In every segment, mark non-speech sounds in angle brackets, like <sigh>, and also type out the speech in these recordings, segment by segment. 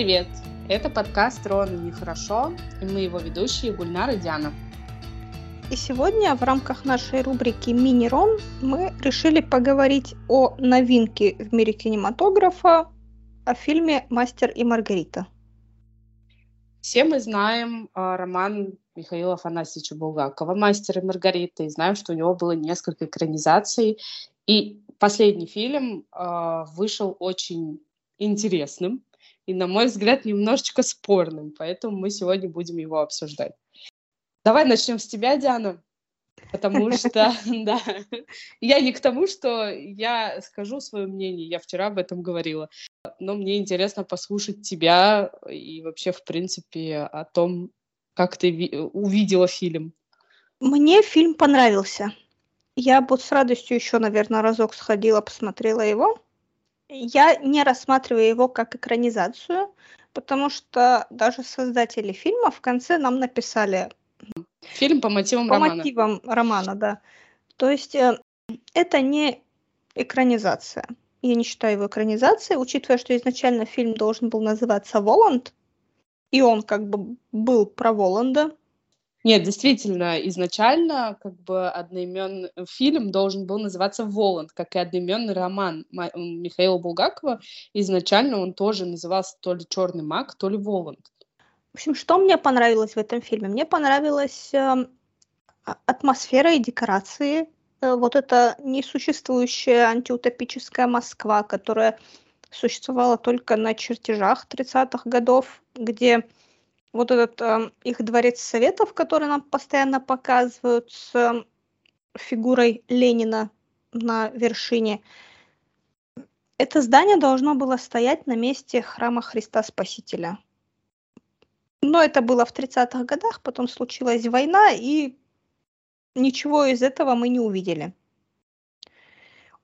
привет! Это подкаст «Рона нехорошо», и мы его ведущие Гульнар и Диана. И сегодня в рамках нашей рубрики «Мини-Рон» мы решили поговорить о новинке в мире кинематографа, о фильме «Мастер и Маргарита». Все мы знаем э, роман Михаила Афанасьевича Булгакова «Мастер и Маргарита», и знаем, что у него было несколько экранизаций. И последний фильм э, вышел очень интересным и, на мой взгляд, немножечко спорным, поэтому мы сегодня будем его обсуждать. Давай начнем с тебя, Диана, потому <laughs> что, да, я не к тому, что я скажу свое мнение, я вчера об этом говорила, но мне интересно послушать тебя и вообще, в принципе, о том, как ты увидела фильм. Мне фильм понравился. Я бы с радостью еще, наверное, разок сходила, посмотрела его. Я не рассматриваю его как экранизацию, потому что даже создатели фильма в конце нам написали фильм по мотивам по романа. мотивам романа, да. То есть э, это не экранизация. Я не считаю его экранизацией, учитывая, что изначально фильм должен был называться «Воланд», и он как бы был про Воланда, нет, действительно, изначально как бы одноименный фильм должен был называться «Воланд», как и одноименный роман Михаила Булгакова. Изначально он тоже назывался то ли «Черный маг», то ли «Воланд». В общем, что мне понравилось в этом фильме? Мне понравилась э, атмосфера и декорации. Э, вот эта несуществующая антиутопическая Москва, которая существовала только на чертежах 30-х годов, где вот этот э, их дворец советов, который нам постоянно показывают с э, фигурой Ленина на вершине. Это здание должно было стоять на месте храма Христа Спасителя. Но это было в 30-х годах, потом случилась война, и ничего из этого мы не увидели.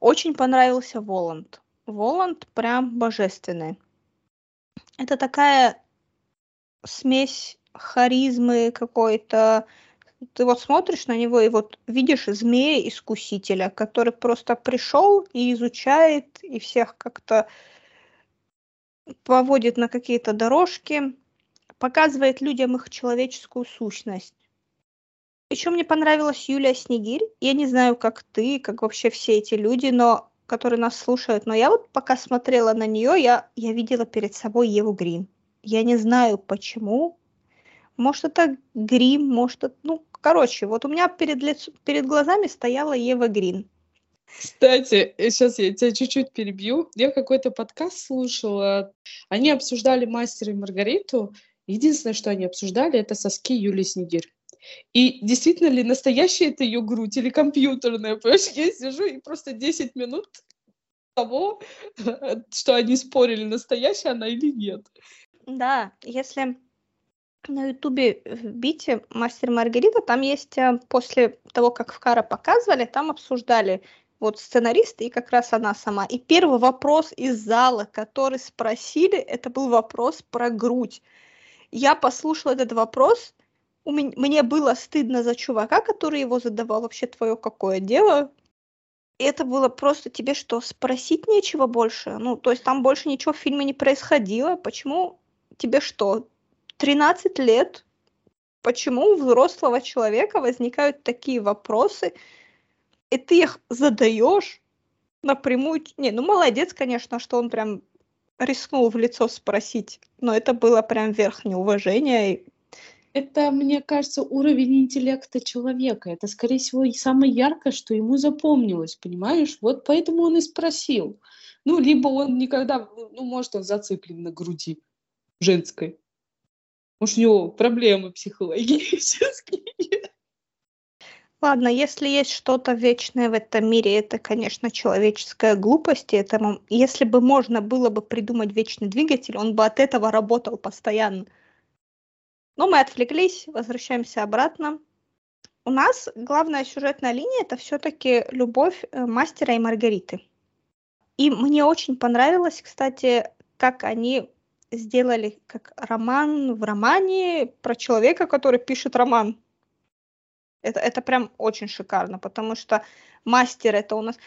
Очень понравился Воланд. Воланд прям божественный. Это такая смесь харизмы какой-то. Ты вот смотришь на него и вот видишь змея-искусителя, который просто пришел и изучает, и всех как-то поводит на какие-то дорожки, показывает людям их человеческую сущность. Еще мне понравилась Юлия Снегирь. Я не знаю, как ты, как вообще все эти люди, но которые нас слушают, но я вот пока смотрела на нее, я, я видела перед собой Еву Грин. Я не знаю почему. Может, это грим, может, это... Ну, короче, вот у меня перед, лиц... перед глазами стояла Ева Грин. Кстати, сейчас я тебя чуть-чуть перебью. Я какой-то подкаст слушала. Они обсуждали «Мастера и Маргариту». Единственное, что они обсуждали, это соски Юлии Снегирь. И действительно ли настоящая это ее грудь или компьютерная? <laughs> Понимаешь, я сижу и просто 10 минут того, <laughs> что они спорили, настоящая она или нет. Да, если на Ютубе вбить «Мастер Маргарита», там есть, э, после того, как в Кара показывали, там обсуждали вот сценаристы и как раз она сама. И первый вопрос из зала, который спросили, это был вопрос про грудь. Я послушала этот вопрос, у меня, мне было стыдно за чувака, который его задавал. Вообще твое какое дело? И это было просто тебе что, спросить нечего больше? Ну, то есть там больше ничего в фильме не происходило. Почему тебе что, 13 лет? Почему у взрослого человека возникают такие вопросы, и ты их задаешь напрямую? Не, ну молодец, конечно, что он прям рискнул в лицо спросить, но это было прям верхнее уважение. Это, мне кажется, уровень интеллекта человека. Это, скорее всего, самое яркое, что ему запомнилось, понимаешь? Вот поэтому он и спросил. Ну, либо он никогда, ну, может, он зациклен на груди женской. Может, у него проблемы психологические. Ладно, если есть что-то вечное в этом мире, это, конечно, человеческая глупость. Это, если бы можно было бы придумать вечный двигатель, он бы от этого работал постоянно. Но мы отвлеклись, возвращаемся обратно. У нас главная сюжетная линия это все-таки любовь э, мастера и Маргариты. И мне очень понравилось, кстати, как они сделали как роман в романе про человека, который пишет роман. Это, это прям очень шикарно, потому что мастер это у нас...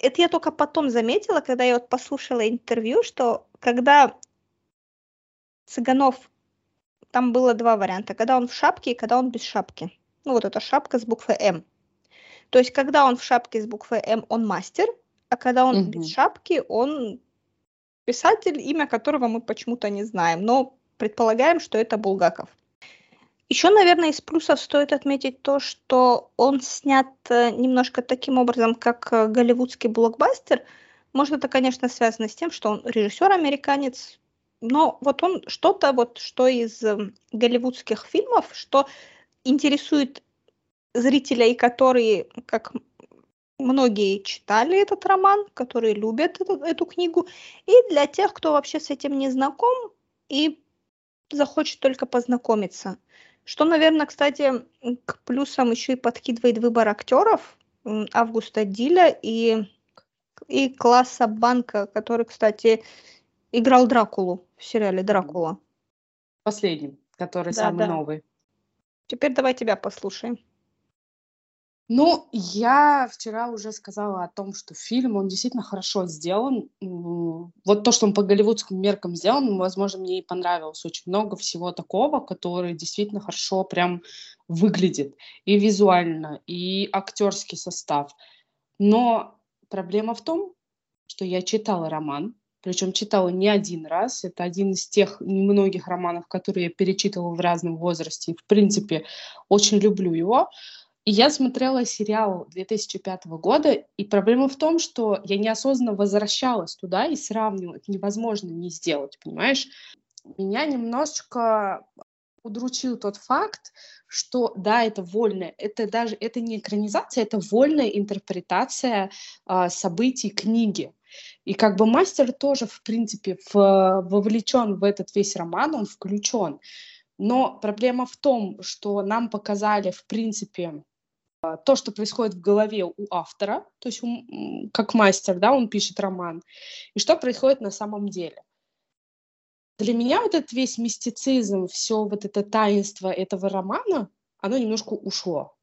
Это я только потом заметила, когда я вот послушала интервью, что когда Цыганов, там было два варианта, когда он в шапке и когда он без шапки. Ну, вот эта шапка с буквой М. То есть, когда он в шапке с буквой М, он мастер, а когда он без Мгм. шапки, он писатель, имя которого мы почему-то не знаем, но предполагаем, что это Булгаков. Еще, наверное, из плюсов стоит отметить то, что он снят э, немножко таким образом, как э, голливудский блокбастер. Может, это, конечно, связано с тем, что он режиссер американец, но вот он что-то, вот что из э, голливудских фильмов, что интересует зрителей, которые, как многие читали этот роман, которые любят эту, эту книгу, и для тех, кто вообще с этим не знаком и захочет только познакомиться. Что, наверное, кстати, к плюсам еще и подкидывает выбор актеров Августа Диля и, и класса Банка, который, кстати, играл Дракулу в сериале Дракула. Последним, который Да, самый да. новый. Теперь давай тебя послушаем. Ну, я вчера уже сказала о том, что фильм, он действительно хорошо сделан. Вот то, что он по голливудским меркам сделан, возможно, мне и понравилось. Очень много всего такого, который действительно хорошо прям выглядит. И визуально, и актерский состав. Но проблема в том, что я читала роман, причем читала не один раз. Это один из тех немногих романов, которые я перечитывала в разном возрасте. И, в принципе, очень люблю его. И я смотрела сериал 2005 года, и проблема в том, что я неосознанно возвращалась туда и сравнивала. Это невозможно не сделать, понимаешь? Меня немножечко удручил тот факт, что да, это вольная, это даже это не экранизация, это вольная интерпретация а, событий книги. И как бы мастер тоже, в принципе, в, вовлечен в этот весь роман, он включен. Но проблема в том, что нам показали, в принципе, то, что происходит в голове у автора, то есть как мастер, да, он пишет роман, и что происходит на самом деле. Для меня вот этот весь мистицизм, все вот это таинство этого романа, оно немножко ушло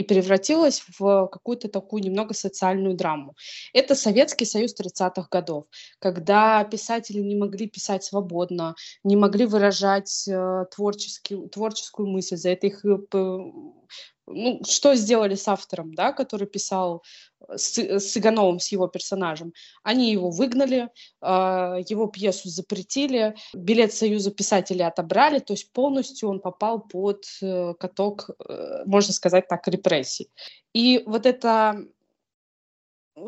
и превратилось в какую-то такую немного социальную драму. Это Советский Союз 30-х годов, когда писатели не могли писать свободно, не могли выражать э, творческую мысль, за это их... э, Ну, что сделали с автором, да, который писал э, с, с Цыгановым, с его персонажем? Они его выгнали, а, его пьесу запретили, билет Союза писателей отобрали, то есть полностью он попал под э, каток, э, можно сказать так, репрессий. И вот это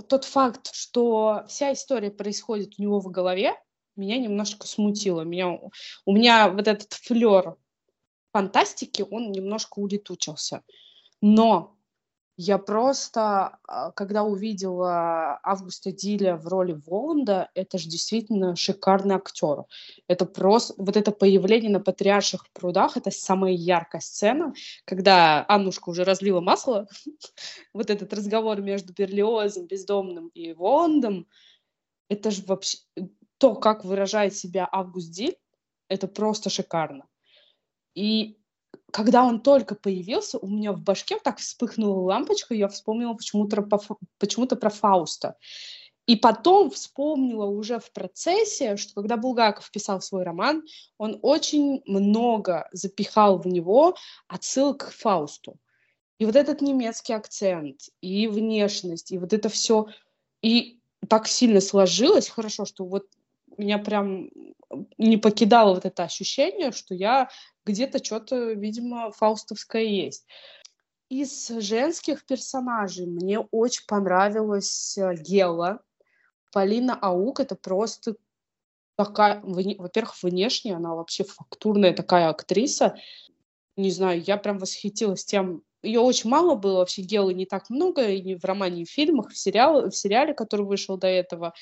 тот факт, что вся история происходит у него в голове, меня немножко смутило. Меня, у меня вот этот флер фантастики, он немножко улетучился. Но я просто, а, когда увидела Августа Диля в роли Воланда, это же действительно шикарный актер. Это просто, вот это появление на Патриарших прудах, это самая яркая сцена, когда Аннушка уже разлила масло, <laughs> вот этот разговор между Берлиозом, бездомным и Воландом, это же вообще то, как выражает себя Август Диль, это просто шикарно. И когда он только появился, у меня в башке так вспыхнула лампочка, я вспомнила почему-то почему-то про Фауста. И потом вспомнила уже в процессе, что когда Булгаков писал свой роман, он очень много запихал в него отсылок к Фаусту. И вот этот немецкий акцент, и внешность, и вот это все, и так сильно сложилось, хорошо, что вот меня прям не покидало вот это ощущение, что я где-то что-то, видимо, фаустовское есть. Из женских персонажей мне очень понравилась э, Гела. Полина Аук это просто такая, во-первых, внешне она вообще фактурная такая актриса. Не знаю, я прям восхитилась тем, ее очень мало было, вообще Гелы не так много, и в романе, и в фильмах, в сериале, в сериале, который вышел до этого.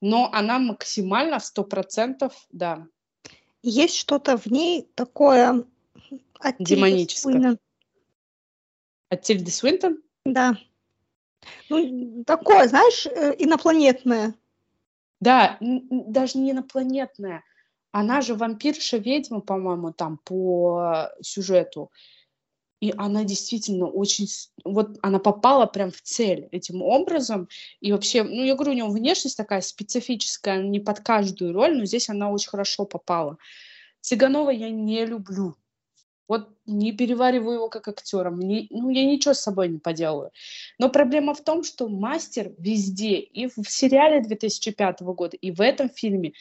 Но она максимально, сто процентов, да, Есть что-то в ней такое от Тильды Демоническое. Суинен. от Тильды Свинтон. Да. Ну, такое, знаешь, э, инопланетное. Да, даже не инопланетная. Она же вампирша-ведьма, по-моему, там по сюжету. И она действительно очень... Вот она попала прям в цель этим образом. И вообще, ну, я говорю, у нее внешность такая специфическая, не под каждую роль, но здесь она очень хорошо попала. Цыганова я не люблю. Вот не перевариваю его как актера. Мне, ну, я ничего с собой не поделаю. Но проблема в том, что мастер везде, и в сериале 2005 года, и в этом фильме,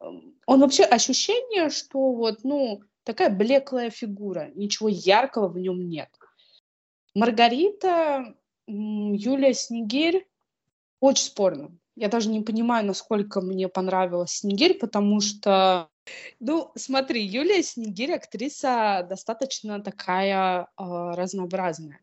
эм, он вообще ощущение, что вот, ну, такая блеклая фигура, ничего яркого в нем нет. Маргарита, Юлия Снегирь, очень спорно. Я даже не понимаю, насколько мне понравилась Снегирь, потому что ну, смотри, Юлия Снегирь актриса достаточно такая э, разнообразная.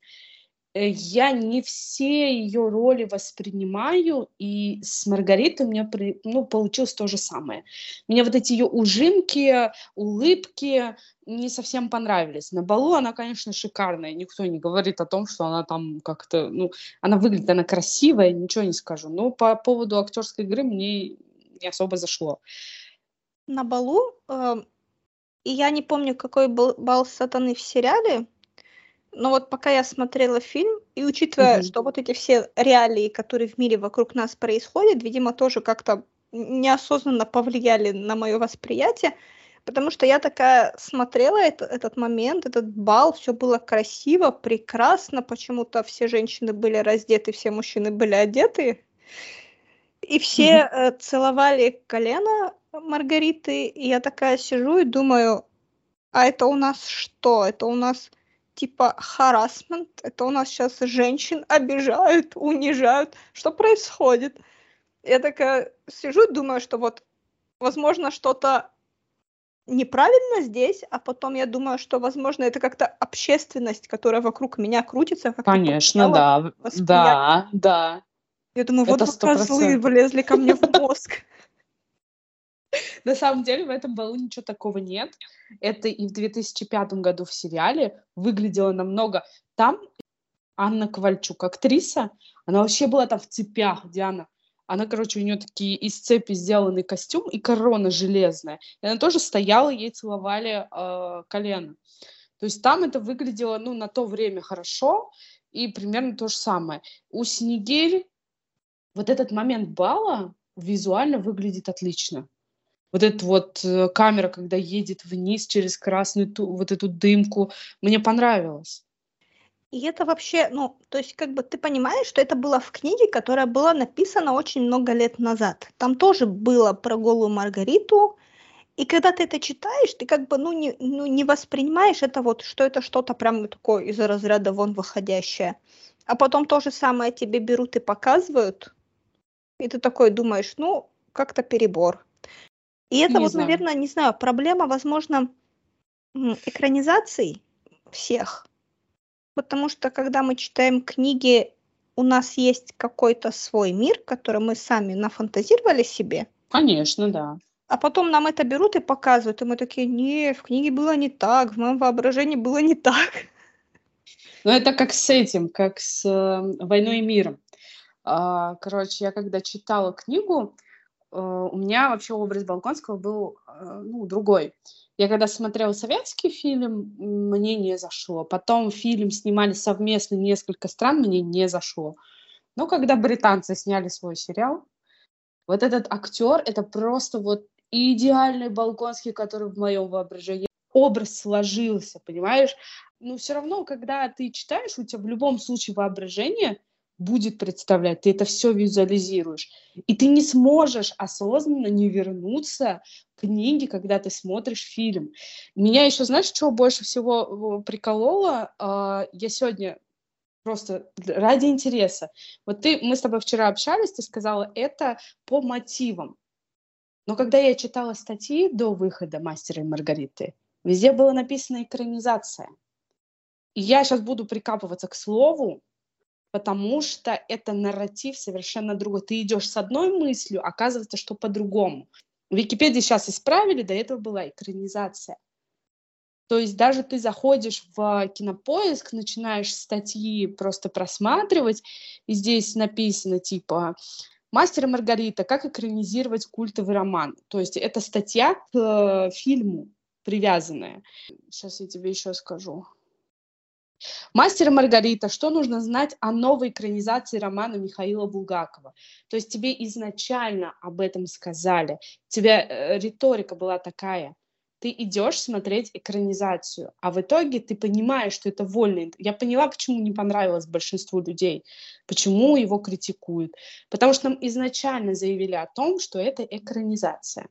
Э, я не все ее роли воспринимаю, и с Маргаритой у меня ну, получилось то же самое. Мне вот эти ее ужимки, улыбки не совсем понравились. На балу она, конечно, шикарная, никто не говорит о том, что она там как-то, ну, она выглядит, она красивая, ничего не скажу. Но по поводу актерской игры мне не особо зашло на балу, э, я не помню, какой был бал сатаны в сериале, но вот пока я смотрела фильм, и учитывая, mm-hmm. что вот эти все реалии, которые в мире вокруг нас происходят, видимо, тоже как-то неосознанно повлияли на мое восприятие, потому что я такая смотрела это, этот момент, этот бал, все было красиво, прекрасно, почему-то все женщины были раздеты, все мужчины были одеты, и все mm-hmm. э, целовали колено, Маргариты, и я такая сижу и думаю, а это у нас что? Это у нас типа харасмент? Это у нас сейчас женщин обижают, унижают? Что происходит? Я такая сижу и думаю, что вот, возможно, что-то неправильно здесь, а потом я думаю, что, возможно, это как-то общественность, которая вокруг меня крутится. Как Конечно, да, да, да. Я думаю, вот вы козлы влезли ко мне в мозг. <laughs> На самом деле в этом балу ничего такого нет. Это и в 2005 году в сериале выглядело намного... Там Анна Ковальчук, актриса, она вообще была там в цепях, Диана. Она, короче, у нее такие из цепи сделанный костюм и корона железная. И она тоже стояла, ей целовали э, колено. То есть там это выглядело, ну, на то время хорошо, и примерно то же самое. У Снегирь вот этот момент бала визуально выглядит отлично вот эта вот э, камера, когда едет вниз через красную ту, вот эту дымку, мне понравилось. И это вообще, ну, то есть как бы ты понимаешь, что это было в книге, которая была написана очень много лет назад. Там тоже было про голую Маргариту, и когда ты это читаешь, ты как бы, ну, не, ну, не воспринимаешь это вот, что это что-то прям такое из разряда вон выходящее. А потом то же самое тебе берут и показывают, и ты такой думаешь, ну, как-то перебор. И это Не вот, знаю. наверное, не знаю, проблема, возможно, экранизаций всех. Потому что когда мы читаем книги, у нас есть какой-то свой мир, который мы сами нафантазировали себе. Конечно, да. А потом нам это берут и показывают, и мы такие, не, в книге было не так, в моем воображении было не так. Ну, это как с этим, как с э, «Войной и миром». А, короче, я когда читала книгу, у меня вообще образ Балконского был э, ну, другой. Я когда смотрела советский фильм, мне не зашло. Потом фильм снимали совместно несколько стран, мне не зашло. Но когда британцы сняли свой сериал, вот этот актер, это просто вот идеальный Балконский, который в моем воображении образ сложился, понимаешь? Но все равно, когда ты читаешь, у тебя в любом случае воображение будет представлять, ты это все визуализируешь. И ты не сможешь осознанно не вернуться к книге, когда ты смотришь фильм. Меня еще, знаешь, что больше всего прикололо? А, я сегодня просто ради интереса. Вот ты, мы с тобой вчера общались, ты сказала, это по мотивам. Но когда я читала статьи до выхода «Мастера и Маргариты», везде было написано экранизация. И я сейчас буду прикапываться к слову, потому что это нарратив совершенно другой. Ты идешь с одной мыслью, оказывается, что по-другому. В Википедии сейчас исправили, до этого была экранизация. То есть даже ты заходишь в кинопоиск, начинаешь статьи просто просматривать, и здесь написано типа «Мастер и Маргарита. Как экранизировать культовый роман». То есть это статья к э, фильму привязанная. Сейчас я тебе еще скажу. Мастер и Маргарита. Что нужно знать о новой экранизации романа Михаила Булгакова? То есть тебе изначально об этом сказали. Тебе э, риторика была такая. ты идешь смотреть экранизацию, а в итоге ты понимаешь, что это вольный. Я поняла, почему не понравилось большинству людей, почему его критикуют. Потому что нам изначально заявили о том, что это экранизация.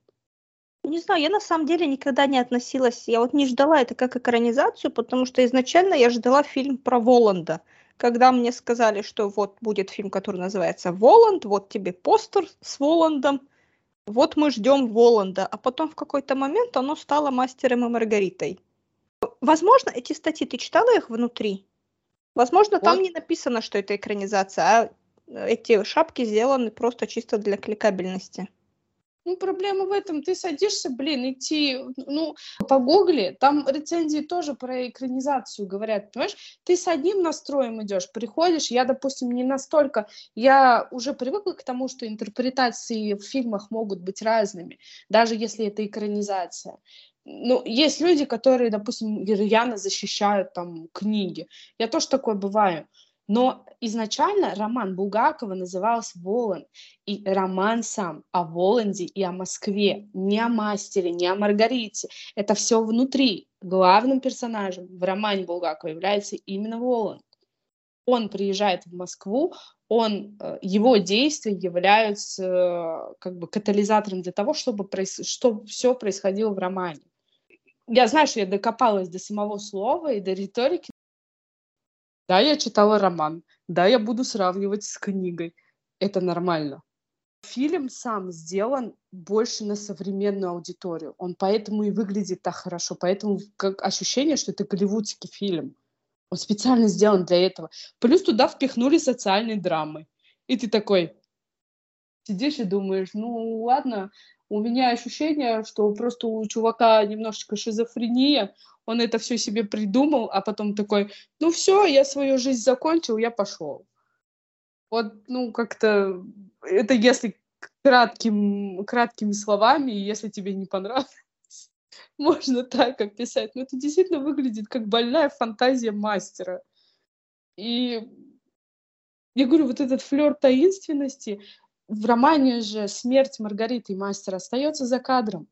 Не знаю, я на самом деле никогда не относилась, я вот не ждала это как экранизацию, потому что изначально я ждала фильм про Воланда. Когда мне сказали, что вот будет фильм, который называется «Воланд», вот тебе постер с Воландом, вот мы ждем Воланда, а потом в какой-то момент оно стало мастером и Маргаритой. Возможно, эти статьи, ты читала их внутри? Возможно, там вот. не написано, что это экранизация, а эти шапки сделаны просто чисто для кликабельности. Ну, проблема в этом, ты садишься, блин, идти, ну, по гугле, там рецензии тоже про экранизацию говорят, понимаешь? Ты с одним настроем идешь, приходишь, я, допустим, не настолько, я уже привыкла к тому, что интерпретации в фильмах могут быть разными, даже если это экранизация. Ну, есть люди, которые, допустим, рьяно защищают там книги. Я тоже такое бываю. Но изначально роман Булгакова назывался «Волан», и роман сам о Воланде и о Москве, не о мастере, не о Маргарите. Это все внутри. Главным персонажем в романе Булгакова является именно Воланд. Он приезжает в Москву, он, э, его действия являются э, как бы катализатором для того, чтобы, чтобы все происходило в романе. Я знаю, что я докопалась до самого слова и до риторики, да, я читала роман. Да, я буду сравнивать с книгой. Это нормально. Фильм сам сделан больше на современную аудиторию. Он поэтому и выглядит так хорошо. Поэтому как ощущение, что это голливудский фильм. Он специально сделан для этого. Плюс туда впихнули социальные драмы. И ты такой сидишь и думаешь, ну ладно, у меня ощущение, что просто у чувака немножечко шизофрения, он это все себе придумал, а потом такой, ну все, я свою жизнь закончил, я пошел. Вот, ну, как-то, это если кратким, краткими словами, если тебе не понравилось, <laughs> можно так описать. Но это действительно выглядит как больная фантазия мастера. И я говорю, вот этот флер таинственности, в романе же «Смерть Маргариты и мастера» остается за кадром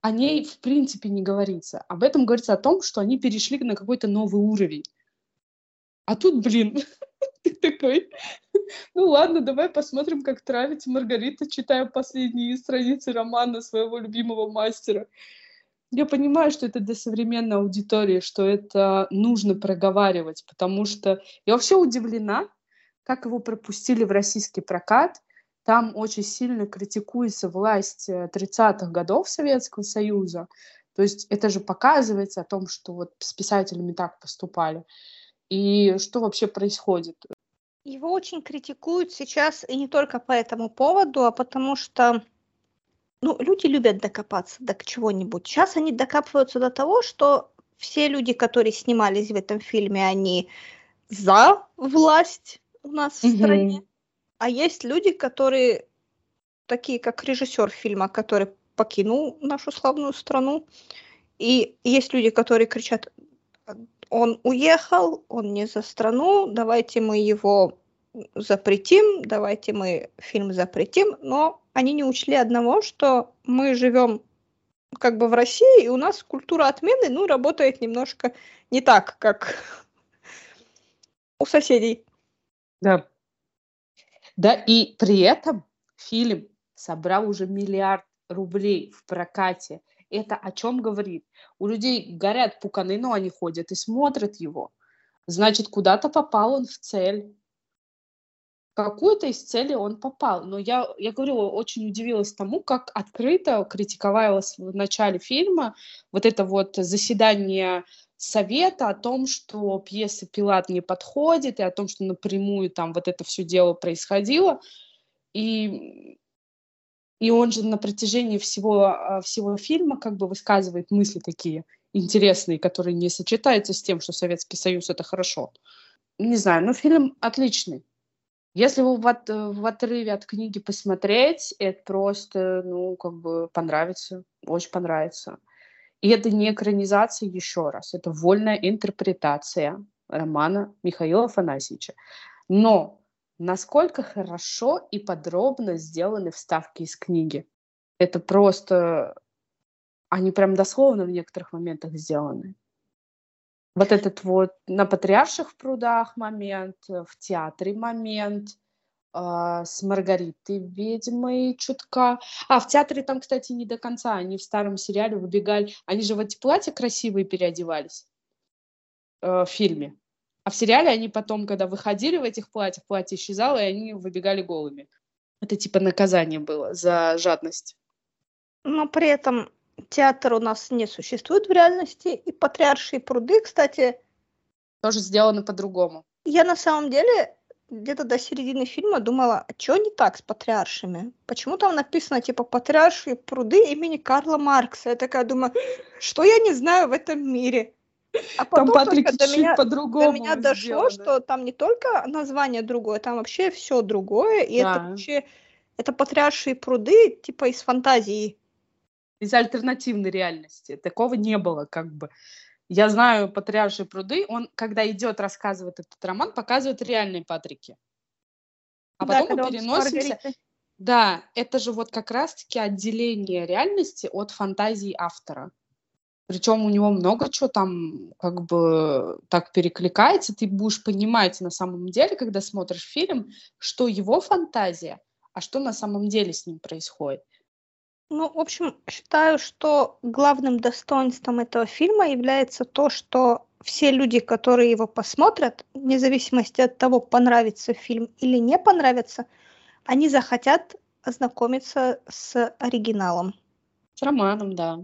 о ней в принципе не говорится. Об этом говорится о том, что они перешли на какой-то новый уровень. А тут, блин, <laughs> ты такой, ну ладно, давай посмотрим, как травится Маргарита, читая последние страницы романа своего любимого мастера. Я понимаю, что это для современной аудитории, что это нужно проговаривать, потому что я вообще удивлена, как его пропустили в российский прокат, там очень сильно критикуется власть 30-х э, годов Советского Союза. То есть это же показывается о том, что вот с писателями так поступали. И что вообще происходит? Его очень критикуют сейчас и не только по этому поводу, а потому что ну, люди любят докопаться до чего-нибудь. Сейчас они докапываются до того, что все люди, которые снимались в этом фильме, они за власть у нас в стране. А есть люди, которые такие, как режиссер фильма, который покинул нашу славную страну. И есть люди, которые кричат, он уехал, он не за страну, давайте мы его запретим, давайте мы фильм запретим, но они не учли одного, что мы живем как бы в России, и у нас культура отмены, ну, работает немножко не так, как <laughs> у соседей. Да, да, и при этом фильм собрал уже миллиард рублей в прокате. Это о чем говорит? У людей горят пуканы, но они ходят и смотрят его. Значит, куда-то попал он в цель. Какую-то из целей он попал. Но я, я говорю, очень удивилась тому, как открыто критиковалось в начале фильма вот это вот заседание совета о том, что пьеса «Пилат» не подходит, и о том, что напрямую там вот это все дело происходило. И, и он же на протяжении всего, а, всего фильма как бы высказывает мысли такие интересные, которые не сочетаются с тем, что Советский Союз — это хорошо. Не знаю, но фильм отличный. Если его в, от, в отрыве от книги посмотреть, это просто, ну, как бы понравится, очень понравится. И это не экранизация еще раз, это вольная интерпретация романа Михаила Афанасьевича. Но насколько хорошо и подробно сделаны вставки из книги. Это просто они прям дословно в некоторых моментах сделаны. Вот этот вот на Патриарших прудах момент, в театре момент, э, с Маргаритой ведьмой чутка. А, в театре там, кстати, не до конца. Они в старом сериале выбегали. Они же в эти платья красивые переодевались э, в фильме. А в сериале они потом, когда выходили в этих платьях, платье исчезало, и они выбегали голыми. Это типа наказание было за жадность. Но при этом театр у нас не существует в реальности, и патриаршие пруды, кстати... Тоже сделаны по-другому. Я на самом деле где-то до середины фильма думала, а что не так с патриаршими? Почему там написано, типа, патриаршие пруды имени Карла Маркса? Я такая думаю, что я не знаю в этом мире? А потом там Патрик до меня, по-другому до меня дошло, сделано. что там не только название другое, там вообще все другое, и да. это вообще это патриаршие пруды, типа из фантазии из альтернативной реальности. Такого не было, как бы. Я знаю «Патриаршие пруды», он, когда идет, рассказывает этот роман, показывает реальные Патрики. А да, потом мы переносимся... Да, это же вот как раз-таки отделение реальности от фантазии автора. Причем у него много чего там как бы так перекликается. Ты будешь понимать на самом деле, когда смотришь фильм, что его фантазия, а что на самом деле с ним происходит. Ну, в общем, считаю, что главным достоинством этого фильма является то, что все люди, которые его посмотрят, вне зависимости от того, понравится фильм или не понравится, они захотят ознакомиться с оригиналом. С романом, да.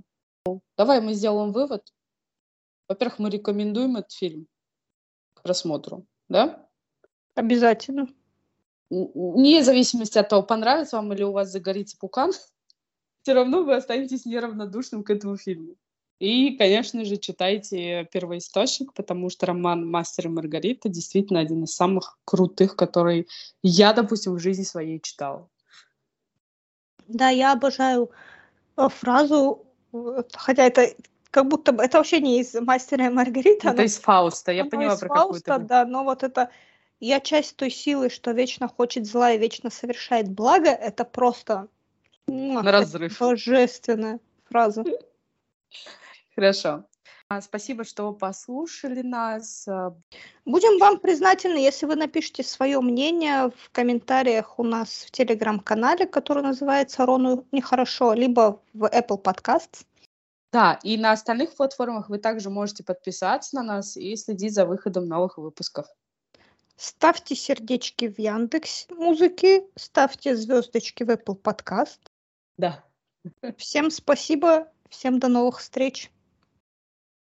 Давай мы сделаем вывод. Во-первых, мы рекомендуем этот фильм к просмотру, да? Обязательно. Вне зависимости от того, понравится вам или у вас загорится пукан, все равно вы останетесь неравнодушным к этому фильму. И, конечно же, читайте первоисточник, потому что роман «Мастер и Маргарита» действительно один из самых крутых, который я, допустим, в жизни своей читала. Да, я обожаю э, фразу, хотя это как будто бы это вообще не из «Мастера и Маргарита». Это из «Фауста», я поняла про Фауста, какую-то. да, но вот это «я часть той силы, что вечно хочет зла и вечно совершает благо» — это просто на разрыв. Божественная фраза. Хорошо. А, спасибо, что послушали нас. Будем вам признательны, если вы напишите свое мнение в комментариях у нас в телеграм-канале, который называется «Рону нехорошо», либо в Apple Podcasts. Да, и на остальных платформах вы также можете подписаться на нас и следить за выходом новых выпусков. Ставьте сердечки в Яндекс музыки, ставьте звездочки в Apple Podcast. Да. Всем спасибо, всем до новых встреч.